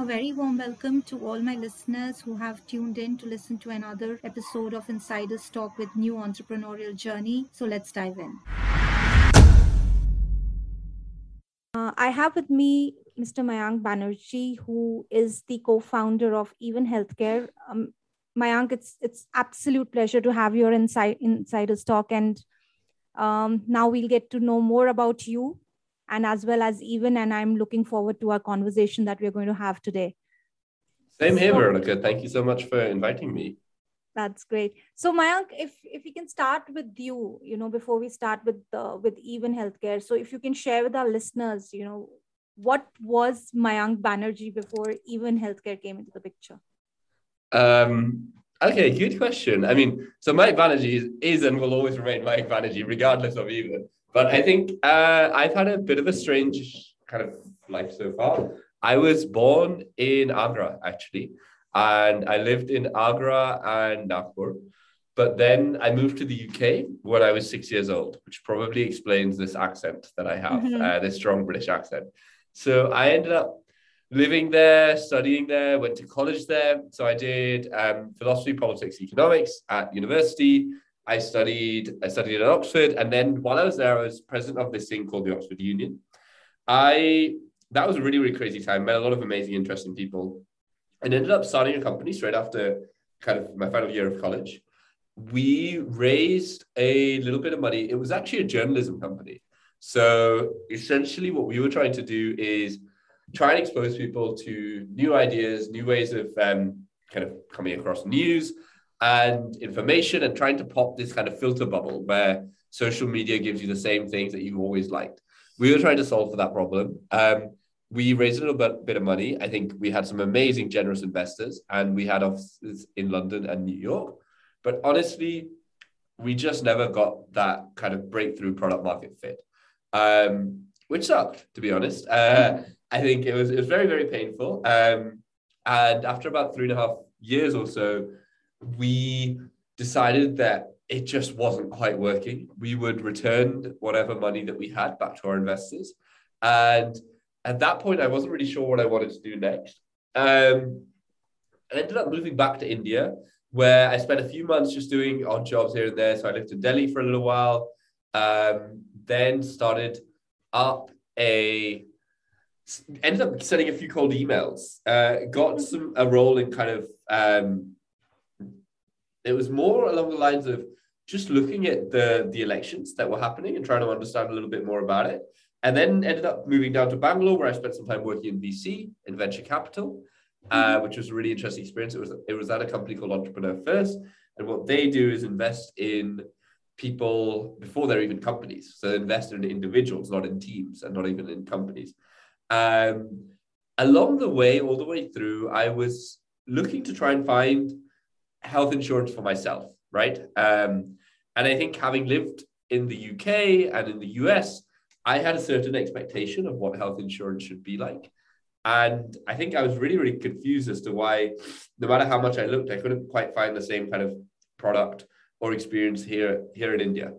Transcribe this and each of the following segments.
A very warm welcome to all my listeners who have tuned in to listen to another episode of Insiders Talk with New Entrepreneurial Journey. So let's dive in. Uh, I have with me Mr. Mayank Banerjee, who is the co-founder of Even Healthcare. Um, Mayank, it's it's absolute pleasure to have your inside Insiders Talk, and um, now we'll get to know more about you and as well as even and i'm looking forward to our conversation that we're going to have today. Same here veronica. Thank you so much for inviting me. That's great. So mayank if if we can start with you you know before we start with the with even healthcare. So if you can share with our listeners you know what was mayank banerjee before even healthcare came into the picture? Um okay good question. I mean so mike banerjee is, is and will always remain mike banerjee regardless of even but I think uh, I've had a bit of a strange kind of life so far. I was born in Agra, actually, and I lived in Agra and Nagpur. But then I moved to the UK when I was six years old, which probably explains this accent that I have, mm-hmm. uh, this strong British accent. So I ended up living there, studying there, went to college there. So I did um, philosophy, politics, economics at university. I studied I studied at Oxford, and then while I was there, I was president of this thing called the Oxford Union. I that was a really really crazy time. Met a lot of amazing, interesting people, and ended up starting a company straight after kind of my final year of college. We raised a little bit of money. It was actually a journalism company. So essentially, what we were trying to do is try and expose people to new ideas, new ways of um, kind of coming across news, and information and trying to pop this kind of filter bubble where social media gives you the same things that you've always liked. We were trying to solve for that problem. Um, we raised a little bit, bit of money. I think we had some amazing, generous investors, and we had offices in London and New York. But honestly, we just never got that kind of breakthrough product market fit, um, which sucked, to be honest. Uh, I think it was it was very very painful. Um, and after about three and a half years or so, we decided that it just wasn't quite working. We would return whatever money that we had back to our investors. And at that point, I wasn't really sure what I wanted to do next. Um, I ended up moving back to India, where I spent a few months just doing odd jobs here and there. So I lived in Delhi for a little while, um, then started up a ended up sending a few cold emails. Uh, got some a role in kind of um, it was more along the lines of just looking at the the elections that were happening and trying to understand a little bit more about it. And then ended up moving down to Bangalore, where I spent some time working in VC in venture capital, uh, mm-hmm. which was a really interesting experience. It was it was at a company called Entrepreneur First, and what they do is invest in people before they're even companies. So invest in individuals, not in teams, and not even in companies. Um, along the way, all the way through, I was looking to try and find health insurance for myself, right? Um, and I think having lived in the UK and in the US, I had a certain expectation of what health insurance should be like. And I think I was really, really confused as to why, no matter how much I looked, I couldn't quite find the same kind of product or experience here here in India.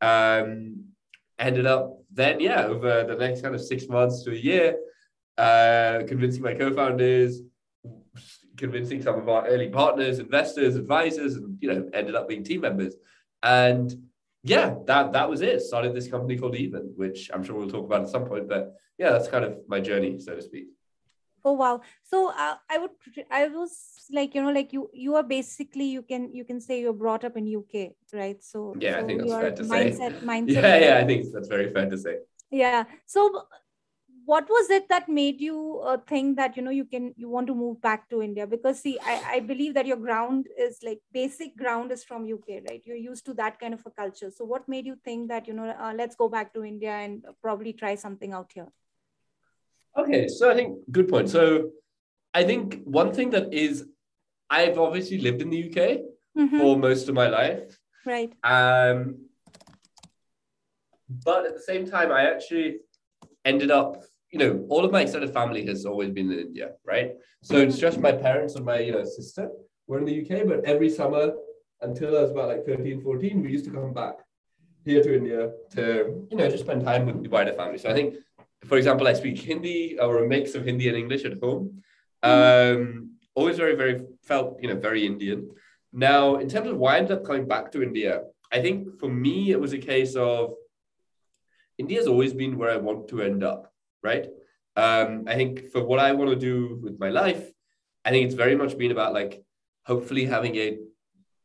Um, ended up then, yeah, over the next kind of six months to a year, uh, convincing my co-founders, convincing some of our early partners, investors, advisors, and you know, ended up being team members. And yeah, that that was it. Started this company called Even, which I'm sure we'll talk about at some point. But yeah, that's kind of my journey, so to speak. Oh wow! So uh, I would, I was like, you know, like you, you are basically you can you can say you're brought up in UK, right? So yeah, so I think that's fair to mindset, say. Mindset, yeah, yeah, I think that's very fair to say. Yeah. So what was it that made you uh, think that you know you can you want to move back to india? Because see I, I believe that your ground is like basic ground is from uk right? You're used to that kind of a culture. So what made you think that you know uh, let's go back to india and probably try something out here? Okay so i think good point. So i think one thing that is i've obviously lived in the uk mm-hmm. for most of my life. Right. Um but at the same time i actually ended up you know, all of my extended family has always been in India, right? So it's just my parents and my, you know, sister were in the UK, but every summer until I was about like 13, 14, we used to come back here to India to, you know, just spend time with the wider family. So I think, for example, I speak Hindi or a mix of Hindi and English at home. Mm-hmm. Um, always very, very felt, you know, very Indian. Now, in terms of why I ended up coming back to India, I think for me, it was a case of India's always been where I want to end up, right? Um, I think for what I want to do with my life, I think it's very much been about like hopefully having a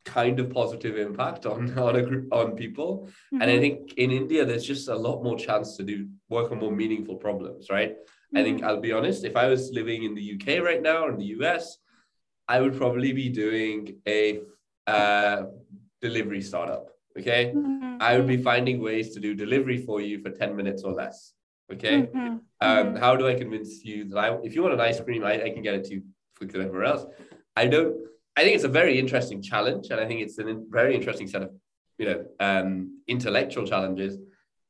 kind of positive impact on on a group on people. Mm-hmm. And I mm-hmm. think in India, there's just a lot more chance to do work on more meaningful problems, right? Mm-hmm. I think mm-hmm. I'll be honest, if I was living in the UK right now or in the US, I would probably be doing a uh, delivery startup. Okay. Mm-hmm. I would be finding ways to do delivery for you for 10 minutes or less. Okay. Mm-hmm. Um, mm-hmm. how do I convince you that I, if you want an ice cream, I, I can get it to you quicker than everywhere else? I don't, I think it's a very interesting challenge. And I think it's a very interesting set of, you know, um, intellectual challenges.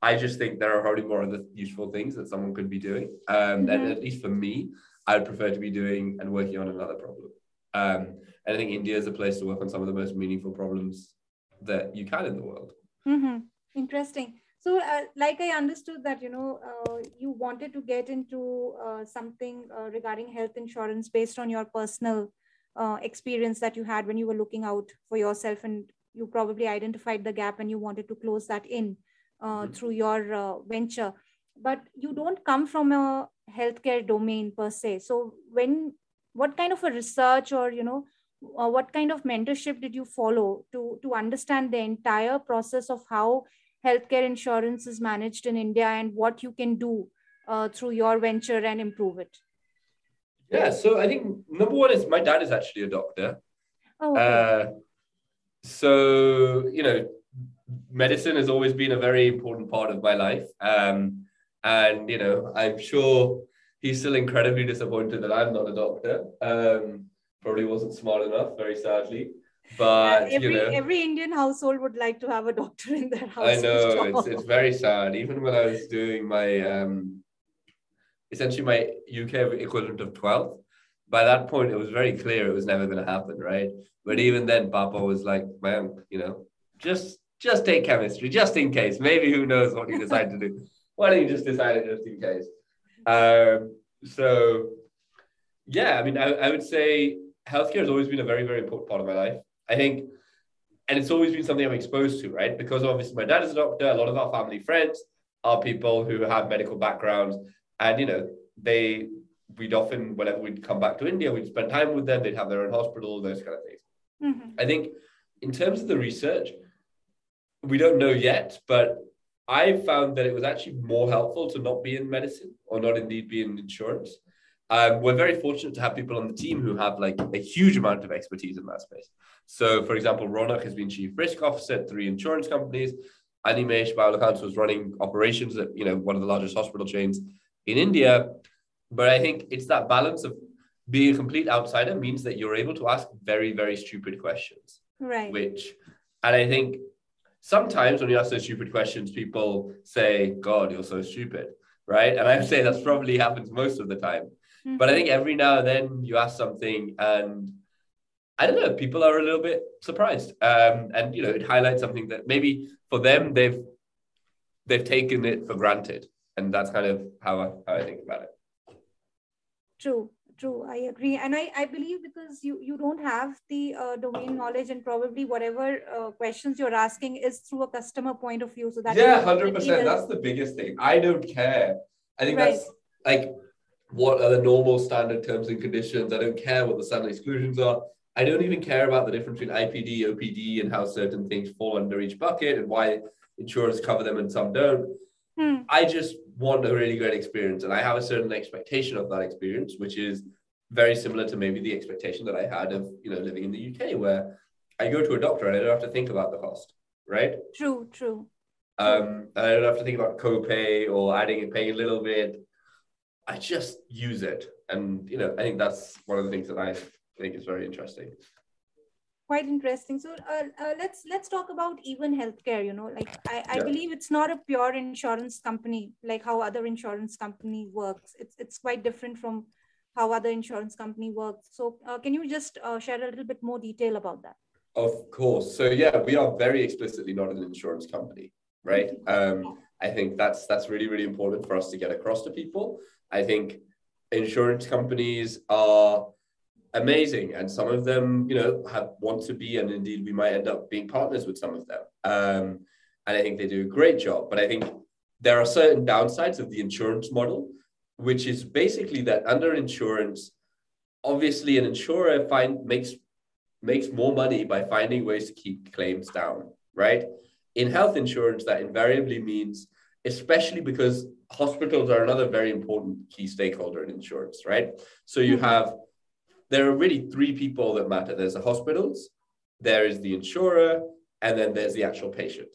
I just think there are probably more other useful things that someone could be doing. Um, and mm-hmm. at least for me, I would prefer to be doing and working on another problem. Um, and I think India is a place to work on some of the most meaningful problems that you can in the world. Mm-hmm. Interesting. So, uh, like I understood that you know uh, you wanted to get into uh, something uh, regarding health insurance based on your personal uh, experience that you had when you were looking out for yourself, and you probably identified the gap and you wanted to close that in uh, mm-hmm. through your venture. But you don't come from a healthcare domain per se. So, when what kind of a research or you know uh, what kind of mentorship did you follow to to understand the entire process of how healthcare insurance is managed in india and what you can do uh, through your venture and improve it yeah so i think number one is my dad is actually a doctor oh, okay. uh, so you know medicine has always been a very important part of my life um, and you know i'm sure he's still incredibly disappointed that I'm not a doctor. Um, probably wasn't smart enough, very sadly. But every you know, every Indian household would like to have a doctor in their house. I know it's it's very sad. Even when I was doing my um, essentially my UK equivalent of 12th, by that point it was very clear it was never going to happen, right? But even then, Papa was like, "Man, you know, just just take chemistry, just in case. Maybe who knows what you decide to do? Why don't you just decide it just in case?" Um, so, yeah, I mean, I, I would say healthcare has always been a very, very important part of my life. I think, and it's always been something I'm exposed to, right? Because obviously my dad is a doctor. A lot of our family friends are people who have medical backgrounds, and you know, they we'd often whenever we'd come back to India, we'd spend time with them. They'd have their own hospital, those kind of things. Mm-hmm. I think in terms of the research, we don't know yet, but I found that it was actually more helpful to not be in medicine or not indeed be in insurance. Um, we're very fortunate to have people on the team who have like a huge amount of expertise in that space. So, for example, Ronak has been chief risk officer at three insurance companies. Animesh Baulakant was running operations at you know one of the largest hospital chains in India. But I think it's that balance of being a complete outsider means that you're able to ask very, very stupid questions. Right. Which, and I think sometimes when you ask those stupid questions, people say, God, you're so stupid. Right. And I would say that's probably happens most of the time. Mm-hmm. But I think every now and then you ask something and I don't know, people are a little bit surprised. Um, and you know, it highlights something that maybe for them they've they've taken it for granted. And that's kind of how I, how I think about it. True true i agree and i i believe because you you don't have the uh, domain knowledge and probably whatever uh, questions you're asking is through a customer point of view so that yeah 100% that's the biggest thing i don't care i think right. that's like what are the normal standard terms and conditions i don't care what the standard exclusions are i don't even care about the difference between ipd opd and how certain things fall under each bucket and why insurers cover them and some don't hmm. i just want a really great experience. And I have a certain expectation of that experience, which is very similar to maybe the expectation that I had of, you know, living in the UK, where I go to a doctor and I don't have to think about the cost, right? True, true. Um, and I don't have to think about copay or adding and paying a little bit. I just use it. And, you know, I think that's one of the things that I think is very interesting. Quite interesting. So uh, uh, let's let's talk about even healthcare you know like i, I yeah. believe it's not a pure insurance company like how other insurance company works. It's it's quite different from how other insurance company works. So uh, can you just uh, share a little bit more detail about that? Of course. So yeah we are very explicitly not an insurance company right? Um, i think that's that's really really important for us to get across to people i think insurance companies are amazing and some of them you know have want to be and indeed we might end up being partners with some of them. Um, and i think they do a great job. But i think there are certain downsides of the insurance model which is basically that under insurance obviously an insurer find makes makes more money by finding ways to keep claims down right? In health insurance that invariably means especially because hospitals are another very important key stakeholder in insurance right so you mm-hmm. have there are really three people that matter. There's the hospitals, there is the insurer, and then there's the actual patient.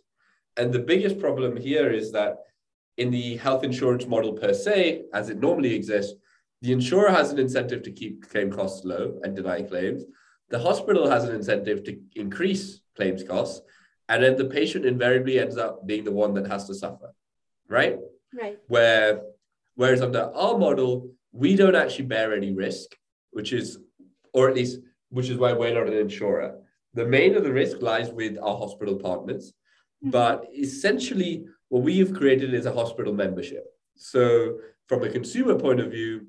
And the biggest problem here is that in the health insurance model per se, as it normally exists, the insurer has an incentive to keep claim costs low and deny claims. The hospital has an incentive to increase claims costs. And then the patient invariably ends up being the one that has to suffer, right? Right. Where, whereas under our model, we don't actually bear any risk, which is or at least which is why we're not an insurer. The main of the risk lies with our hospital partners, mm-hmm. but essentially what we have created is a hospital membership. So from a consumer point of view,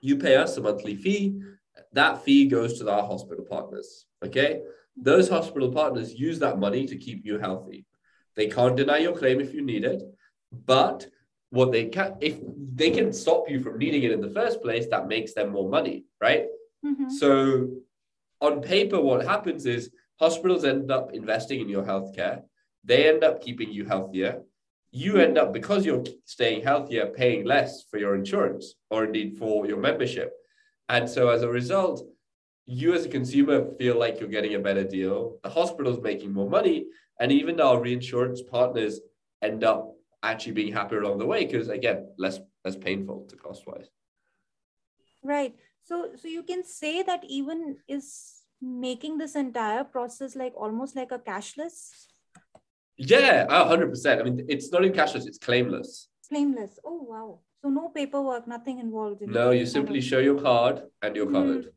you pay us a monthly fee. That fee goes to our hospital partners. Okay. Those hospital partners use that money to keep you healthy. They can't deny your claim if you need it, but what they can, if they can stop you from needing it in the first place, that makes them more money, right? Mm-hmm. So, on paper, what happens is hospitals end up investing in your healthcare. They end up keeping you healthier. You end up, because you're staying healthier, paying less for your insurance or indeed for your membership. And so, as a result, you as a consumer feel like you're getting a better deal. The hospital's making more money. And even our reinsurance partners end up actually being happier along the way because, again, less less painful to cost wise. Right. So so you can say that even is making this entire process like almost like a cashless? Yeah 100% i mean it's not even cashless it's claimless. Claimless. Oh wow. So no paperwork nothing involved in no you simply show your card and you're covered. Mm.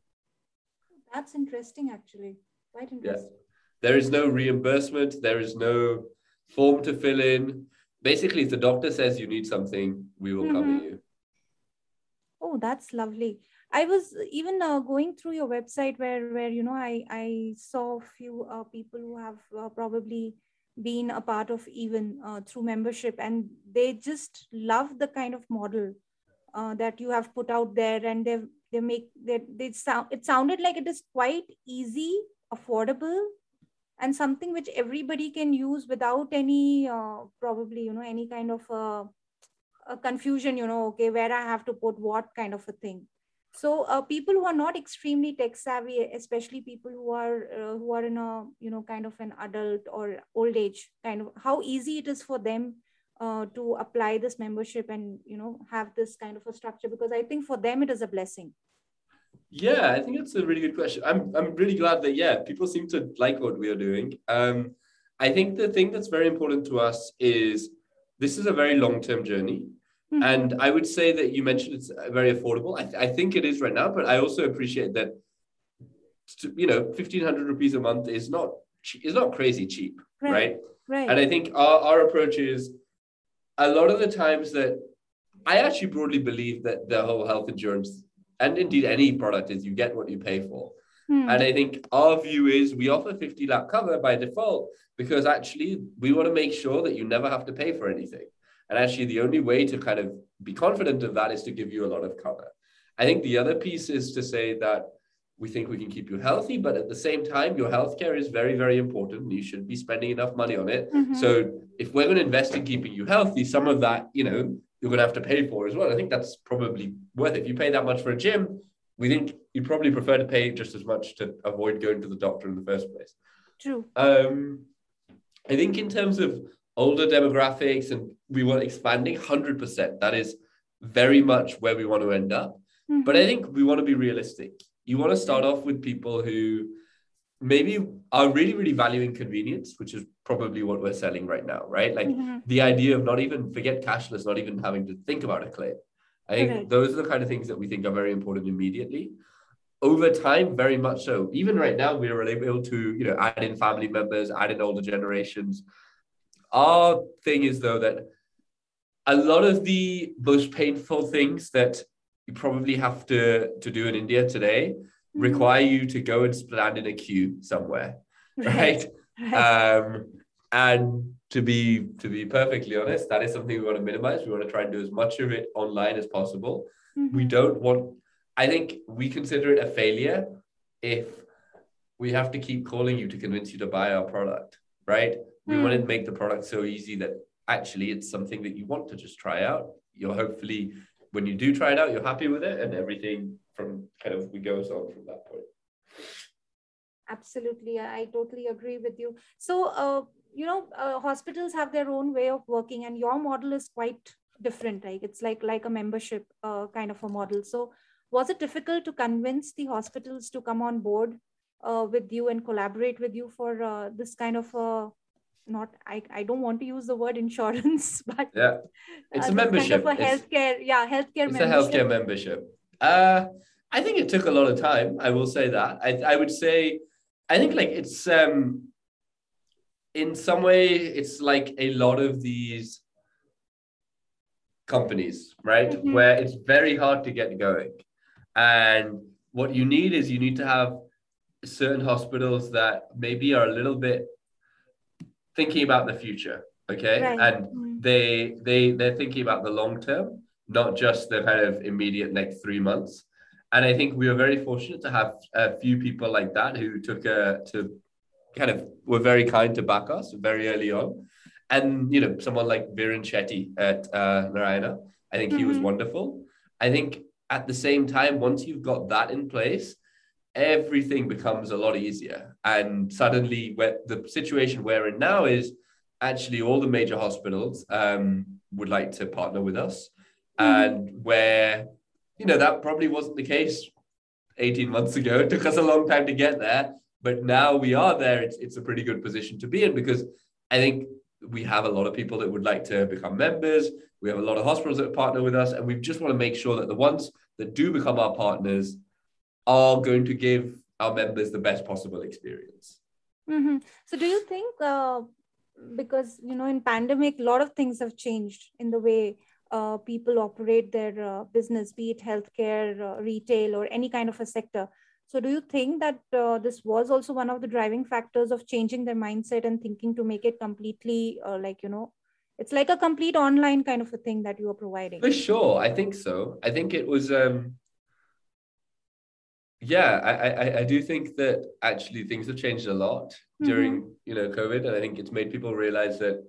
that's interesting actually. Quite interesting. Yeah. there is no reimbursement. There is no form to fill in basically if the doctor says you need something we will mm-hmm. cover you oh that's lovely I was even uh, going through your website where where you know I I saw a few uh, people who have uh, probably been a part of even uh, through membership and they just love the kind of model uh, that you have put out there and they they make that they, they sound it sounded like it is quite easy affordable and something which everybody can use without any uh, probably you know any kind of a confusion you know okay where i have to put what kind of a thing. So uh, people who are not extremely tech savvy especially people who are uh, who are in a you know kind of an adult or old age kind of how easy it is for them uh, to apply this membership and you know have this kind of a structure because i think for them it is a blessing yeah i think it's a really good question i'm i'm really glad that yeah people seem to like what we are doing um i think the thing that's very important to us is this is a very long term journey Mm-hmm. And I would say that you mentioned it's very affordable. I, th- I think it is right now, but I also appreciate that, you know, 1500 rupees a month is not, is not crazy cheap. Right. Right. right. And I think our, our approach is a lot of the times that I actually broadly believe that the whole health insurance and indeed any product is you get what you pay for. Hmm. And I think our view is we offer 50 lakh cover by default because actually we want to make sure that you never have to pay for anything. And actually, the only way to kind of be confident of that is to give you a lot of cover. I think the other piece is to say that we think we can keep you healthy, but at the same time, your healthcare is very, very important. You should be spending enough money on it. Mm-hmm. So if we're going to invest in keeping you healthy, some of that, you know, you're going to have to pay for as well. I think that's probably worth it. If you pay that much for a gym, we think you'd probably prefer to pay just as much to avoid going to the doctor in the first place. True. Um, I think in terms of older demographics and we want expanding 100% that is very much where we want to end up mm-hmm. but i think we want to be realistic you want to start off with people who maybe are really really valuing convenience which is probably what we're selling right now right like mm-hmm. the idea of not even forget cashless not even having to think about a claim i think okay. those are the kind of things that we think are very important immediately over time very much so even right now we're able to you know add in family members add in older generations our thing is though that a lot of the most painful things that you probably have to to do in India today. Require you to go and stand in a queue somewhere, right? Um, and to be to be perfectly honest, that is something we want to minimize. We want to try and do as much of it online as possible. We Mhm. don't want. I think we consider it a failure if we have to keep calling you to convince you to buy our product, right? We Hmm. want to make the product so easy that actually it's something that you want to just try out. You're hopefully when you do try it out, you're happy with it, and everything from kind of we goes on from that point. Absolutely, I totally agree with you. So, uh, you know, uh, hospitals have their own way of working, and your model is quite different. Like it's like like a membership uh, kind of a model. So, was it difficult to convince the hospitals to come on board uh, with you and collaborate with you for uh, this kind of uh, not I, I don't want to use the word insurance, but Yeah, it's uh, a membership. Kind of a It's- healthcare, yeah, healthcare it's a healthcare membership. Uh, I think it took a lot of time. I will say that. I, I would say, I think like it's um, in some way it's like a lot of these companies, right? Mhm. Where it's very hard to get going, and what you need is you need to have certain hospitals that maybe are a little bit thinking about the future, okay, Right. and Mm. they they they're thinking about the long term, not just the kind of immediate next three months. And I think we were very fortunate to have a few people like that who took a to kind of were very kind to back us very early on. And you know, someone like Viren Shetty at uh, Narayana, I think he was Mhm. wonderful. I think at the same time, once you've got that in place, everything becomes a lot easier. And suddenly, where the situation we're in now is actually all the major hospitals um, would like to partner with us, and where you know that probably wasn't the case 18 months ago. It took us a long time to get there, but now we are there. It's it's a pretty good position to be in because I think we have a lot of people that would like to become members. We have a lot of hospitals that partner with us, and we just want to make sure that the ones that do become our partners are going to give our members the best possible experience. hmm So, do you think uh, because you know in pandemic, a lot of things have changed in the way uh, people operate their uh, business, be it healthcare, uh, retail, or any kind of a sector. So, do you think that uh, this was also one of the driving factors of changing their mindset and thinking to make it completely uh, like you know, it's like a complete online kind of a thing that you are providing? For sure, I think so. I think it was. um yeah, I, I I do think that actually things have changed a lot during you know COVID, and I think it's made people realize that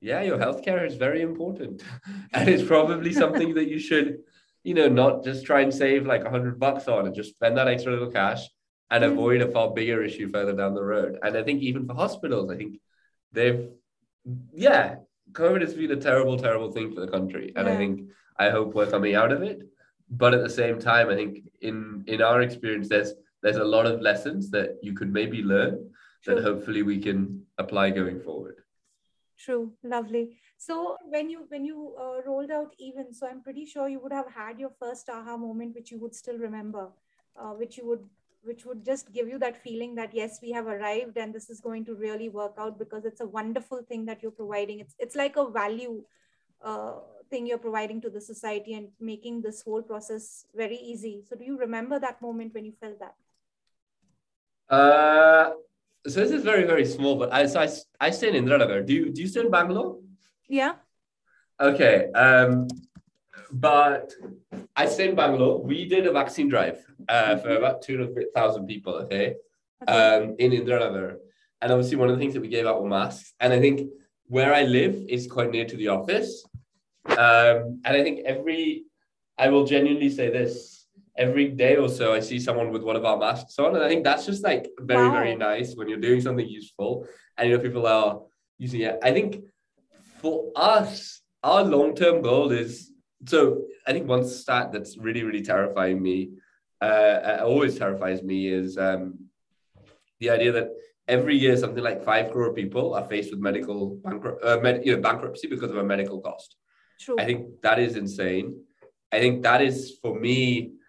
yeah, your healthcare is very important, and it's probably something that you should you know not just try and save like a hundred bucks on and just spend that extra little cash and Mhm. avoid a far bigger issue further down the road. And I think even for hospitals, I think they've yeah, COVID has been a terrible, terrible thing for the country, and I think I hope we're coming out of it. But at the same time, I think in in our experience, there's there's a lot of lessons that you could maybe learn that hopefully we can apply going forward. True, lovely. So when you when you uh, rolled out even, so I'm pretty sure you would have had your first aha moment, which you would still remember, uh, which you would which would just give you that feeling that yes, we have arrived and this is going to really work out because it's a wonderful thing that you're providing. It's it's like a value uh, thing you're providing to the society and making this whole process very easy. So do you remember that moment when you felt that? Uh, so this is very very small, but I so I, I stay in Indiranagar. Do you do you stay in Bangalore? Yeah. Okay. Um, but I stay in Bangalore. We did a vaccine drive uh, for about 200,000 people, okay, Okay. um, in Indiranagar. And obviously, one of the things that we gave out were masks. And I think where I live is quite near to the office. Um, and I think every, I will genuinely say this, every day or so, I see someone with one of our masks on. And I think that's just like very, very nice when you're doing something useful and you know people are using it. I think for us, our long term goal is so I think one stat that's really, really terrifying me, uh, uh, always terrifies me, is um, the idea that every year something like five crore people are faced with medical bankrupt, uh, med- you know, bankruptcy because of a medical cost. True. I think that is insane. I think that is for me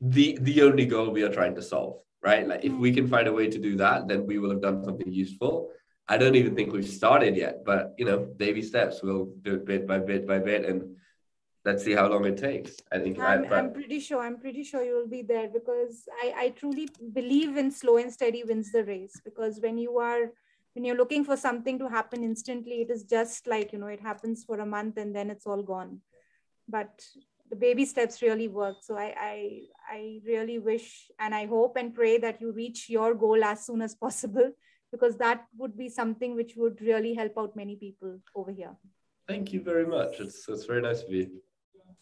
the the only goal we are trying to solve. Right? Like if we can mm. find a way to do that, then we will have done something useful. I don't even think we've started yet, but you know, baby steps. We'll do it bit by bit by bit, and let's see how long it takes. I think I'm, I, I'm pretty sure. I'm pretty sure you will be there because I, I truly believe in slow and steady wins the race. Because when you are when you're looking for something to happen instantly, it is just like you know it happens for a month and then it's all gone. But the baby steps really work. So I I I really wish and I hope and pray that you reach your goal as soon as possible because that would be something which would really help out many people over here. Thank you very much. It's, it's very nice of you.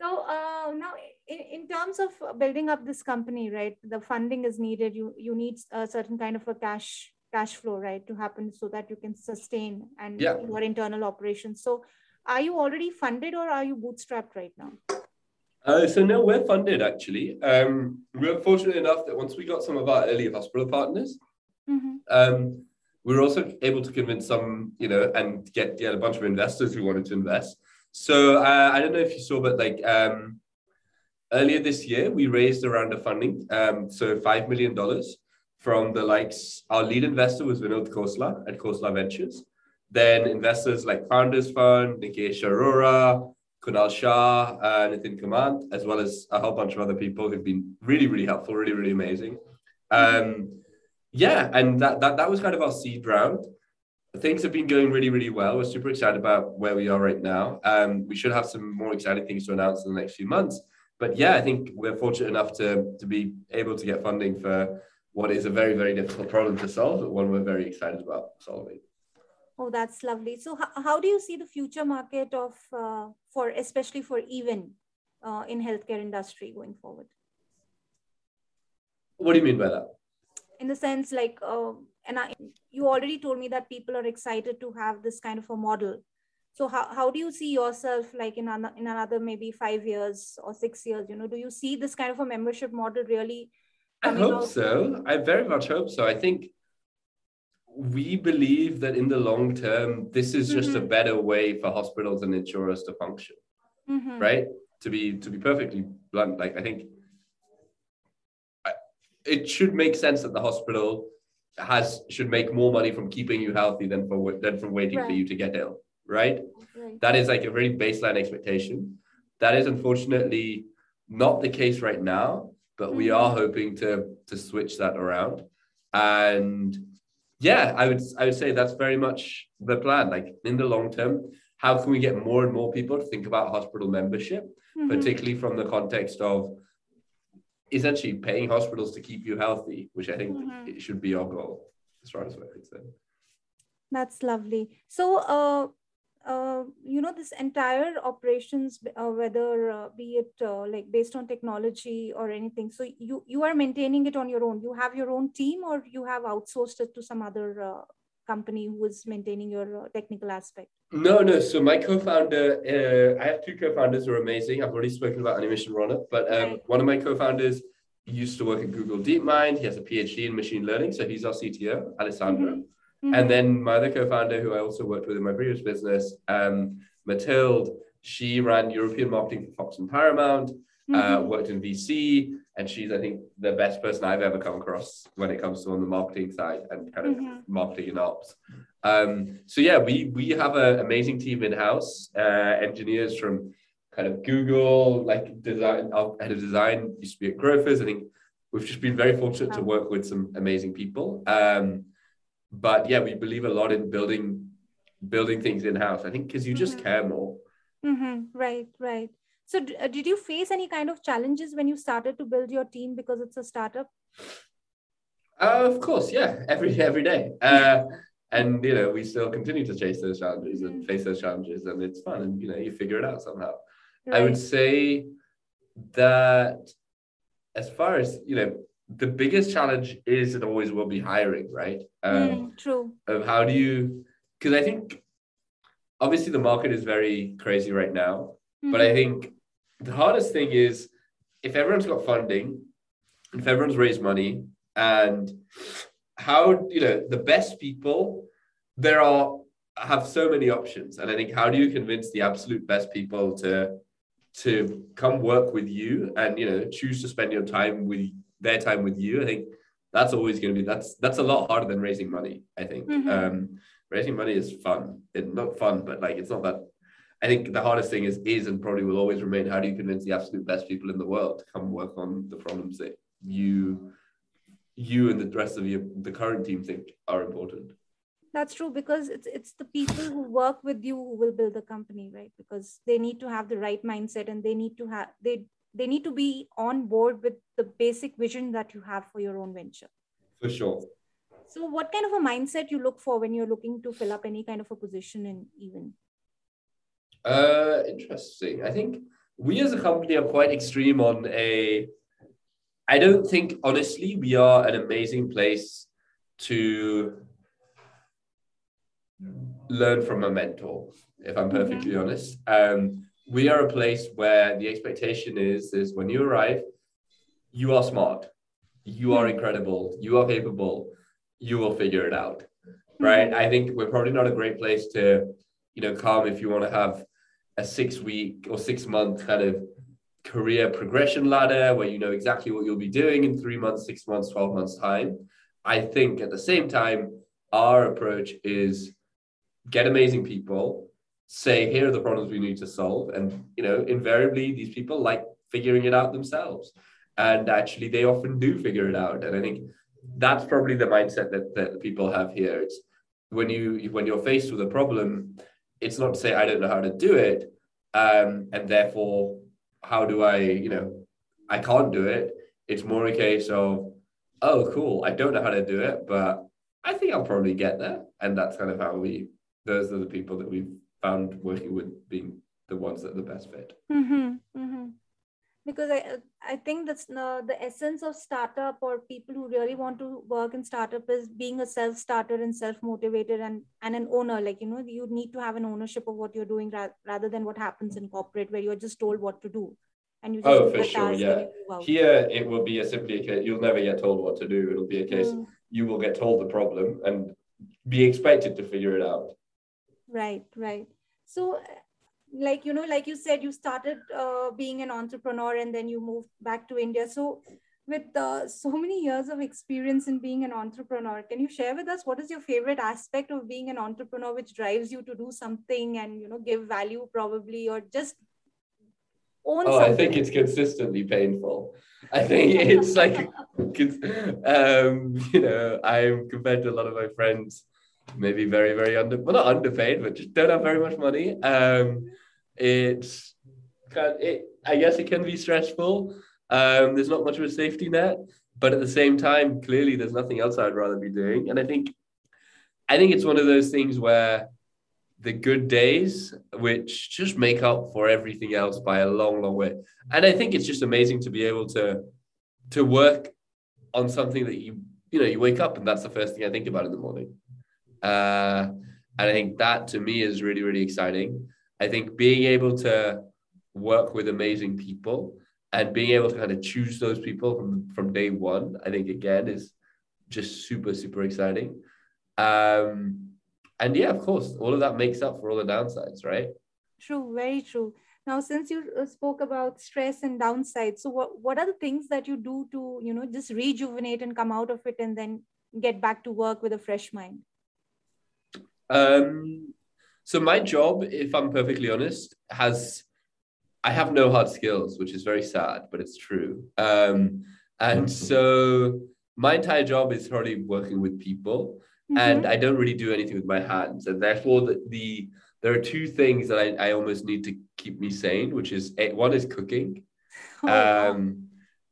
So uh, now, in, in terms of building up this company, right? The funding is needed. You you need a certain kind of a cash cash flow, right, to happen so that you can sustain and yeah. your internal operations. So, are you already funded or are you bootstrapped right now? Uh, so no, we're funded actually. Um, we were fortunate enough that once we got some of our early hospital partners, mm-hmm. um, we were also able to convince some, you know, and get get a bunch of investors who wanted to invest. So uh, I don't know if you saw, but like um, earlier this year, we raised a round of funding. Um, so $5 million from the likes, our lead investor was Vinod Khosla at Khosla Ventures. Then investors like Founders Fund, Nikesh Arora, Kunal Shah, uh, Nithin Kamath, as well as a whole bunch of other people who've been really, really helpful, really, really amazing. Um, yeah, and that, that that was kind of our seed round things have been going really, really well. We're super excited about where we are right now. Um, we should have some more exciting things to announce in the next few months. But yeah, I think we're fortunate enough to, to be able to get funding for what is a very, very difficult problem to solve, but one we're very excited about solving. Oh, that's lovely. So, how, how do you see the future market of uh, for especially for even uh, in healthcare industry going forward? What do you mean by that? In the sense, like uh, and I, you already told me that people are excited to have this kind of a model so how, how do you see yourself like in, an, in another maybe five years or six years you know do you see this kind of a membership model really i hope so i very much hope so i think we believe that in the long term this is just mm-hmm. a better way for hospitals and insurers to function mm-hmm. right to be to be perfectly blunt like i think it should make sense that the hospital has should make more money from keeping you healthy than for than from waiting right. for you to get ill right? right that is like a very baseline expectation that is unfortunately not the case right now but mm-hmm. we are hoping to to switch that around and yeah i would i would say that's very much the plan like in the long term how can we get more and more people to think about hospital membership mm-hmm. particularly from the context of essentially paying hospitals to keep you healthy, which I think mm-hmm. it should be our goal as far as we're concerned. That's lovely. So, uh, uh, you know, this entire operations, uh, whether uh, be it uh, like based on technology or anything, so you you are maintaining it on your own. You have your own team, or you have outsourced it to some other uh, company who is maintaining your uh, technical aspect? No, no. So my co-founder, uh, I have two co-founders who are amazing. I've already spoken about Animation Runner, but um, right. one of my co-founders used to work at Google DeepMind. He has a PhD in machine learning, so he's our CTO, Alessandro. Mm-hmm. Mm-hmm. And then my other co-founder, who I also worked with in my previous business, um, Matilde, she ran European marketing for Fox and Paramount, uh, mm-hmm. uh, worked in VC, and she's I think the best person I've ever come across when it comes to on the marketing side and kind of mm-hmm. marketing and ops. Um, so yeah, we we have an amazing team in house, uh, engineers from kind of Google, like design, our head of design used to be at Grofers. I think we've just been very fortunate to work with some amazing people. Um, but yeah, we believe a lot in building building things in house. I think because you just mm-hmm. care more. Mm-hmm. Right, right. So, uh, did you face any kind of challenges when you started to build your team because it's a startup? Uh, of course, yeah, every every day. Uh, and you know, we still continue to chase those challenges mm-hmm. and face those challenges, and it's fun. And you know, you figure it out somehow. Right. I would say that as far as you know, the biggest challenge is and always will be hiring, right? Um, mm, true. Of how do you? Because I think obviously the market is very crazy right now, mm-hmm. but I mm-hmm. think the hardest thing is if everyone's got funding, if everyone's raised money, and how you know the best people there are have so many options, and I think how do you convince the absolute best people to to come work with you and you know choose to spend your time with their time with you? I think that's always going to be that's that's a lot harder than raising money. I think mm-hmm. um, raising money is fun. It's not fun, but like it's not that I think the hardest thing is is and probably will always remain how do you convince the absolute best people in the world to come work on the problems that you you and the rest of your the current team think are important. That's true because it's it's the people who work with you who will build the company, right? Because they need to have the right mindset and they need to have they they need to be on board with the basic vision that you have for your own venture. For sure. So, what kind of a mindset you look for when you're looking to fill up any kind of a position in even? Uh, interesting. I think we as a company are quite extreme on a. I don't think honestly we are an amazing place to learn from a mentor. If I'm perfectly mm-hmm. honest, um, we are a place where the expectation is is when you arrive, you are smart, you are mm-hmm. incredible, you are capable, you will figure it out, right? Mm-hmm. I think we're probably not a great place to, you know, come if you want to have a six week or six month kind of career progression ladder where you know exactly what you'll be doing in three months, six months, 12 months time. I think at the same time, our approach is get amazing people, say, here are the problems we need to solve. And, you know, invariably these people like figuring it out themselves. And actually they often do figure it out. And I think that's probably the mindset that, that people have here. It's when you when you're faced with a problem, it's not to say I don't know how to do it, um, and therefore how do I, you know, I can't do it. It's more a case of, oh, cool, I don't know how to do it, but I think I'll probably get there, and that's kind of how we. Those are the people that we've found working with being the ones that are the best fit. Mm-hmm, mm-hmm because I I think that's the, the essence of startup or people who really want to work in startup is being a self starter and self motivated and and an owner. Like you know, you need to have an ownership of what you're doing ra- rather than what happens in corporate where you're just told what to do. And you oh, for sure, yeah. Here it will be a simply a case you'll never get told what to do. It'll be a case mm. you will get told the problem and be expected to figure it out. Right, right. So like you know like you said you started uh, being an entrepreneur and then you moved back to india so with uh, so many years of experience in being an entrepreneur can you share with us what is your favorite aspect of being an entrepreneur which drives you to do something and you know give value probably or just own oh something? i think it's consistently painful i think it's like um, you know i'm compared to a lot of my friends maybe very very under well not underpaid but just don't have very much money um, it's it, I guess it can be stressful. Um, there's not much of a safety net, but at the same time, clearly there's nothing else I'd rather be doing. And I think, I think it's one of those things where the good days, which just make up for everything else by a long, long way. And I think it's just amazing to be able to to work on something that you you know you wake up and that's the first thing I think about in the morning. Uh, and I think that to me is really, really exciting. I think being able to work with amazing people and being able to kind of choose those people from from day one, I think again is just super super exciting. Um, and yeah, of course, all of that makes up for all the downsides, right? True, very true. Now, since you uh, spoke about stress and downsides, so what what are the things that you do to you know just rejuvenate and come out of it and then get back to work with a fresh mind? Um, so my job, if I'm perfectly honest, has I have no hard skills, which is very sad, but it's true. Um, and so my entire job is probably working with people, mm-hmm. and I don't really do anything with my hands, and therefore the, the there are two things that I, I almost need to keep me sane, which is one is cooking. Oh, um,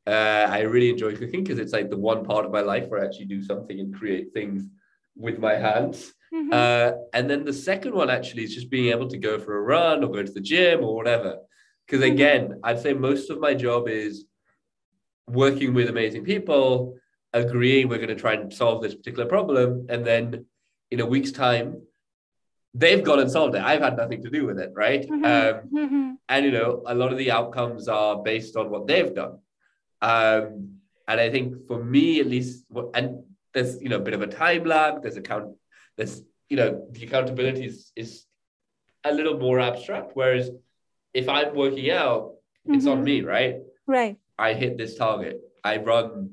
uh, I really enjoy cooking because it's like the one part of my life where I actually do something and create things with my hands. Mm-hmm. Uh, and then the second one actually is just being able to go for a run or go to the gym or whatever. Because mm-hmm. again, I'd say most of my job is working with amazing people, agreeing we're going to try and solve this particular problem. And then in a week's time, they've gone and solved it. I've had nothing to do with it, right? Mm-hmm. Um, mm-hmm. and you know, a lot of the outcomes are based on what they've done. Um, and I think for me, at least, and there's you know a bit of a time lag. There's account there's you know the accountability is, is a little more abstract whereas if i'm working out mm-hmm. it's on mm-hmm. me right right i hit this target i run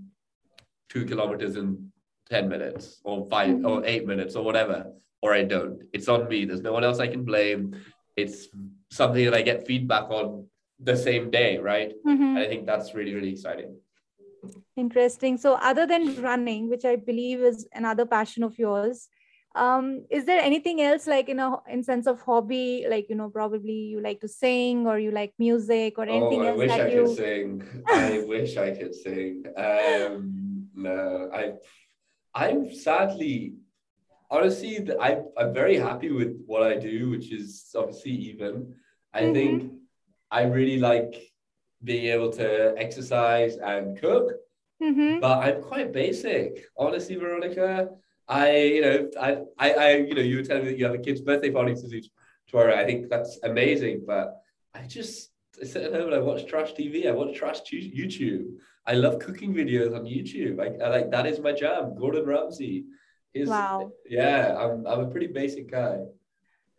two kilometers in 10 minutes or 5 mm-hmm. or eight minutes or whatever or i don't it's on me there's no one else i can blame it's something that I get feedback on the same day, right? Mhm. And I think that's really, really exciting. Interesting. So, other than running, which I believe is another passion of yours, um, is there anything else like in a in sense of hobby, like you know, probably you like to sing or you like music or anything oh, I else wish I you? could sing. I wish I could sing. Um, no, I, I'm sadly, honestly, I, I'm very happy with what I do, which is obviously even. I Mhm. think I really like being able to exercise and cook, Mhm. but I'm quite basic. Honestly, Veronica, I, you know, I, I, I, you know, you were telling me that you have a kid's birthday party to do tomorrow. I think that's amazing, but I just I sit at home and I watch trash TV. I watch trash YouTube. I love cooking videos on YouTube. I, I like that is my jam. Gordon Ramsay. Is, Wow. Yeah, I'm, I'm a pretty basic guy.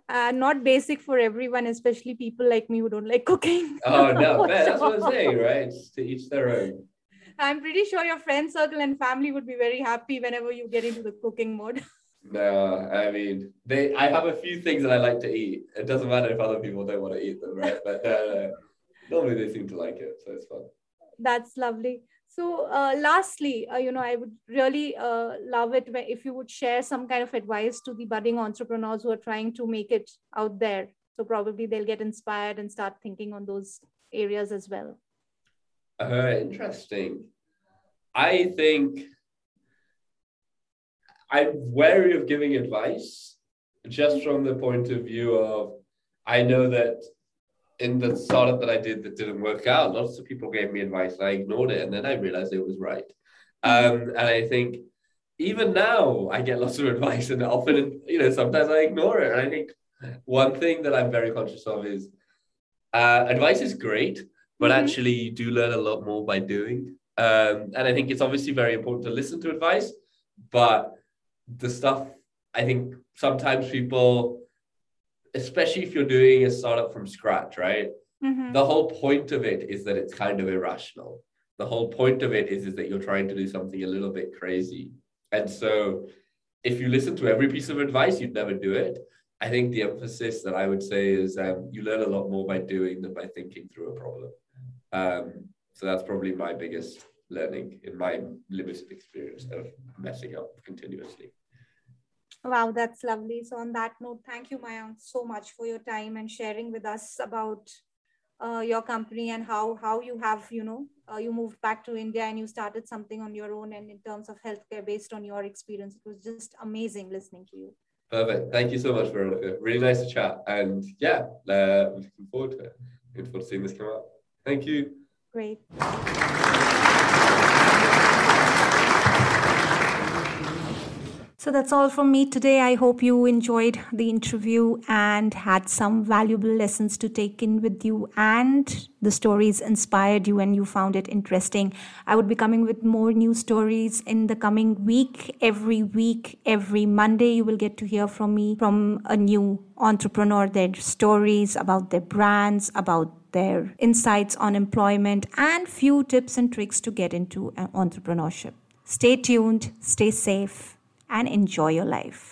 Uh, not basic for everyone, especially people like me who don't like cooking. Oh no, that's what I'm saying, right? It's to each their own. I'm pretty sure your friend circle and family would be very happy whenever you get into the cooking mode. No, I mean, they. I have a few things that I like to eat. It doesn't matter if other people don't want to eat them, right? But no. normally they seem to like it, so it's fun. That's lovely. So, uh, lastly, uh, you know, I would really uh, love it if you would share some kind of advice to the budding entrepreneurs who are trying to make it out there. So, probably they'll get inspired and start thinking on those areas as well. Uh, interesting. I think I'm wary of giving advice just from the point of view of I know that in the startup that I did that didn't work out, lots of people gave me advice and I ignored it and then I realized it was right. Um, and I think even now I get lots of advice and often, you know, sometimes I ignore it. And I think one thing that I'm very conscious of is uh, advice is great, but Mhm. actually you do learn a lot more by doing. Um, and I think it's obviously very important to listen to advice, but the stuff I think sometimes people, especially if you're doing a startup from scratch, right? Mhm. The whole point of it is that it's kind of irrational. The whole point of it is, is that you're trying to do something a little bit crazy. And so if you listen to every piece of advice, you'd never do it. I think the emphasis that I would say is um, you learn a lot more by doing than by thinking through a problem. Um, so that's probably my biggest learning in my limited experience of messing up continuously. Wow, that's lovely. So, on that note, thank you, Mayank, so much for your time and sharing with us about uh, your company and how how you have, you know, uh, you moved back to India and you started something on your own and in terms of healthcare based on your experience. It was just amazing listening to you. Perfect. Thank you so much, Veronica. Really nice to chat. And yeah, uh, looking forward to it. Looking forward to seeing this come out. Thank you. Great. So that's all from me today. I hope you enjoyed the interview and had some valuable lessons to take in with you, and the stories inspired you and you found it interesting. I would be coming with more new stories in the coming week. Every week, every Monday, you will get to hear from me from a new entrepreneur, their stories about their brands, about their insights on employment, and few tips and tricks to get into entrepreneurship. Stay tuned, stay safe, and enjoy your life.